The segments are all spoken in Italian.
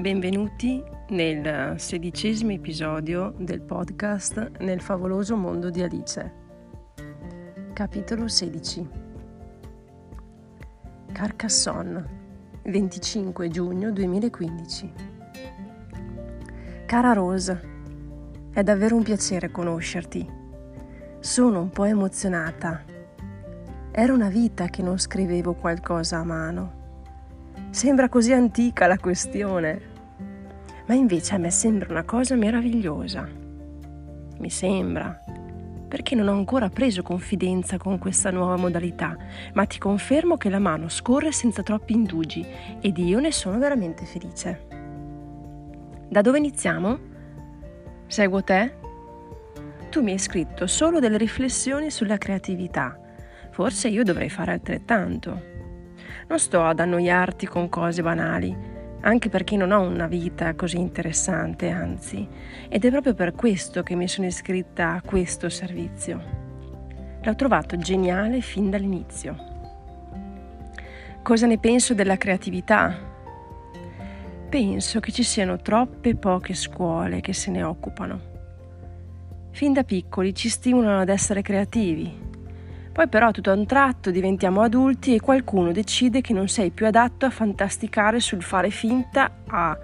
Benvenuti nel sedicesimo episodio del podcast Nel favoloso mondo di Alice. Capitolo 16 Carcassonne, 25 giugno 2015 Cara Rose, è davvero un piacere conoscerti. Sono un po' emozionata. Era una vita che non scrivevo qualcosa a mano. Sembra così antica la questione ma invece a me sembra una cosa meravigliosa. Mi sembra, perché non ho ancora preso confidenza con questa nuova modalità, ma ti confermo che la mano scorre senza troppi indugi ed io ne sono veramente felice. Da dove iniziamo? Seguo te? Tu mi hai scritto solo delle riflessioni sulla creatività. Forse io dovrei fare altrettanto. Non sto ad annoiarti con cose banali, anche perché non ho una vita così interessante, anzi, ed è proprio per questo che mi sono iscritta a questo servizio. L'ho trovato geniale fin dall'inizio. Cosa ne penso della creatività? Penso che ci siano troppe poche scuole che se ne occupano. Fin da piccoli ci stimolano ad essere creativi, poi però tutto a un tratto diventiamo adulti e qualcuno decide che non sei più adatto a fantasticare sul fare finta a,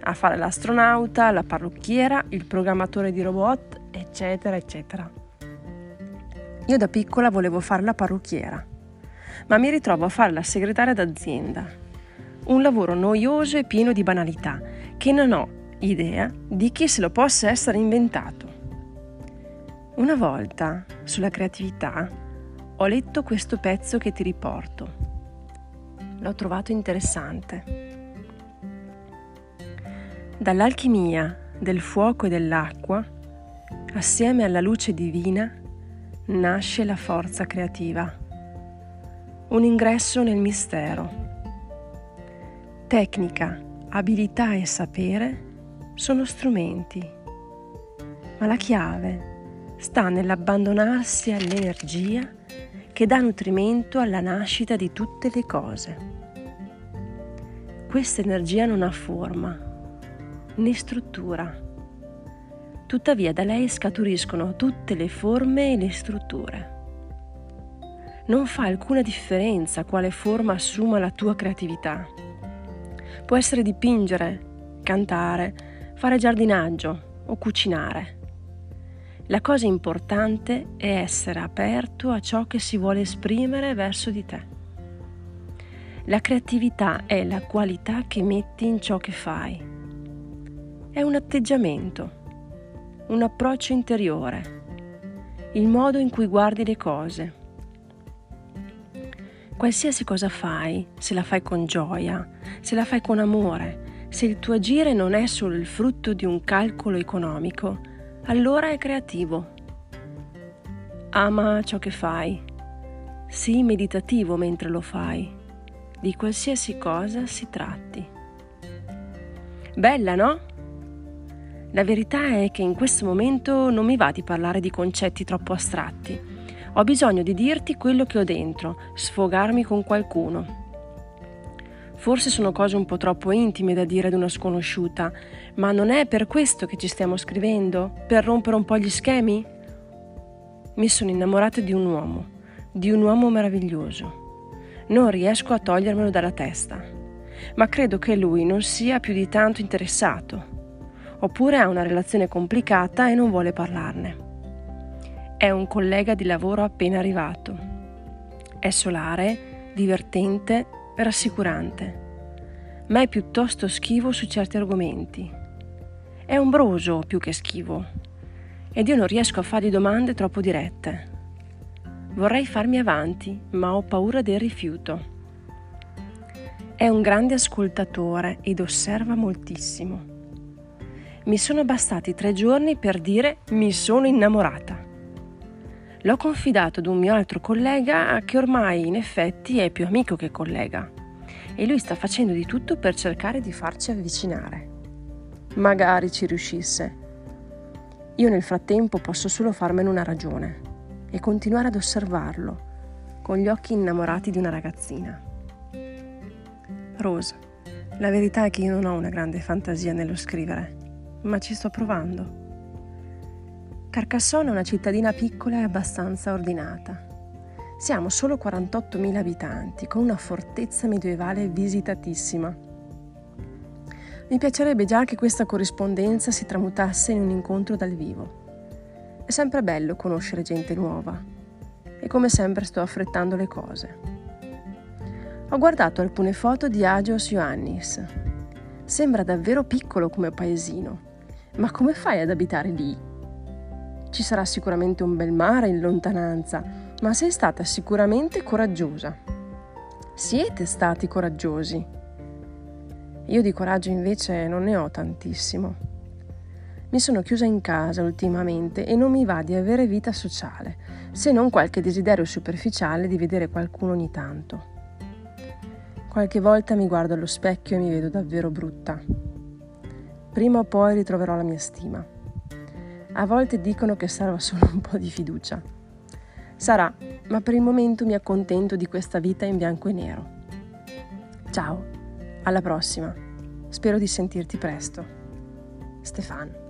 a fare l'astronauta, la parrucchiera, il programmatore di robot, eccetera, eccetera. Io da piccola volevo fare la parrucchiera, ma mi ritrovo a fare la segretaria d'azienda. Un lavoro noioso e pieno di banalità, che non ho idea di chi se lo possa essere inventato. Una volta, sulla creatività, ho letto questo pezzo che ti riporto. L'ho trovato interessante. Dall'alchimia del fuoco e dell'acqua, assieme alla luce divina, nasce la forza creativa. Un ingresso nel mistero. Tecnica, abilità e sapere sono strumenti, ma la chiave sta nell'abbandonarsi all'energia che dà nutrimento alla nascita di tutte le cose. Questa energia non ha forma né struttura, tuttavia da lei scaturiscono tutte le forme e le strutture. Non fa alcuna differenza quale forma assuma la tua creatività. Può essere dipingere, cantare, fare giardinaggio o cucinare la cosa importante è essere aperto a ciò che si vuole esprimere verso di te. La creatività è la qualità che metti in ciò che fai. È un atteggiamento, un approccio interiore, il modo in cui guardi le cose. Qualsiasi cosa fai, se la fai con gioia, se la fai con amore, se il tuo agire non è solo il frutto di un calcolo economico, allora è creativo. Ama ciò che fai. Sii meditativo mentre lo fai, di qualsiasi cosa si tratti. Bella, no? La verità è che in questo momento non mi va di parlare di concetti troppo astratti. Ho bisogno di dirti quello che ho dentro, sfogarmi con qualcuno. Forse sono cose un po' troppo intime da dire ad una sconosciuta, ma non è per questo che ci stiamo scrivendo? Per rompere un po' gli schemi? Mi sono innamorata di un uomo, di un uomo meraviglioso. Non riesco a togliermelo dalla testa, ma credo che lui non sia più di tanto interessato, oppure ha una relazione complicata e non vuole parlarne. È un collega di lavoro appena arrivato. È solare, divertente rassicurante, ma è piuttosto schivo su certi argomenti. È ombroso più che schivo ed io non riesco a fargli domande troppo dirette. Vorrei farmi avanti, ma ho paura del rifiuto. È un grande ascoltatore ed osserva moltissimo. Mi sono bastati tre giorni per dire mi sono innamorata. L'ho confidato ad un mio altro collega che ormai in effetti è più amico che collega e lui sta facendo di tutto per cercare di farci avvicinare. Magari ci riuscisse. Io nel frattempo posso solo farmene una ragione e continuare ad osservarlo con gli occhi innamorati di una ragazzina. Rose, La verità è che io non ho una grande fantasia nello scrivere, ma ci sto provando. Carcassonne è una cittadina piccola e abbastanza ordinata. Siamo solo 48.000 abitanti, con una fortezza medievale visitatissima. Mi piacerebbe già che questa corrispondenza si tramutasse in un incontro dal vivo. È sempre bello conoscere gente nuova e come sempre sto affrettando le cose. Ho guardato alcune foto di Agios Ioannis. Sembra davvero piccolo come paesino, ma come fai ad abitare lì? Ci sarà sicuramente un bel mare in lontananza, ma sei stata sicuramente coraggiosa. Siete stati coraggiosi. Io di coraggio invece non ne ho tantissimo. Mi sono chiusa in casa ultimamente e non mi va di avere vita sociale, se non qualche desiderio superficiale di vedere qualcuno ogni tanto. Qualche volta mi guardo allo specchio e mi vedo davvero brutta. Prima o poi ritroverò la mia stima. A volte dicono che serva solo un po' di fiducia. Sarà, ma per il momento mi accontento di questa vita in bianco e nero. Ciao, alla prossima. Spero di sentirti presto. Stefano.